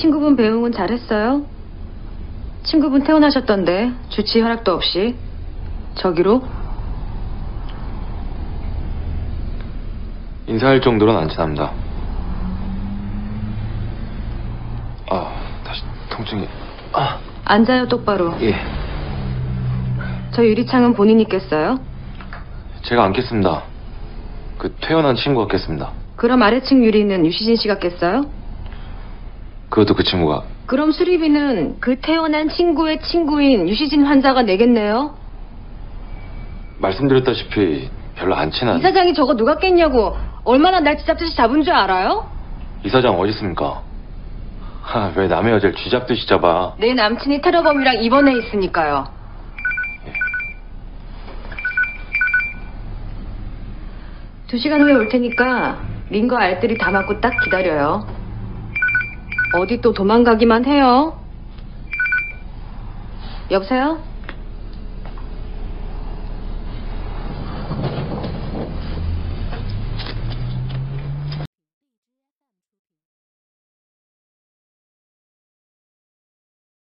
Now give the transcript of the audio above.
친구분 배웅은 잘했어요? 친구분 퇴원하셨던데 주치 허락도 없이 저기로 인사할 정도로는 안 친합니다. 아, 다시 통증이. 아, 앉아요 똑바로 예. 저 유리창은 본인이 깼어요? 제가 안 깼습니다. 그 퇴원한 친구가 깼습니다. 그럼 아래층 유리는 유시진 씨가 깼어요? 그것도 그 친구가 그럼 수리비는 그 태어난 친구의 친구인 유시진 환자가 내겠네요? 말씀드렸다시피 별로 안 친한 이사장이 저거 누가 깼냐고 얼마나 날 쥐잡듯이 잡은 줄 알아요? 이사장 어디 있습니까? 하, 왜 남의 여자를 쥐잡듯이 잡아? 내 남친이 테러범이랑 입원해 있으니까요. 두 시간 후에 올 테니까 링거 알뜰히 다 맞고 딱 기다려요. 어디 또 도망가기만 해요. 여보세요?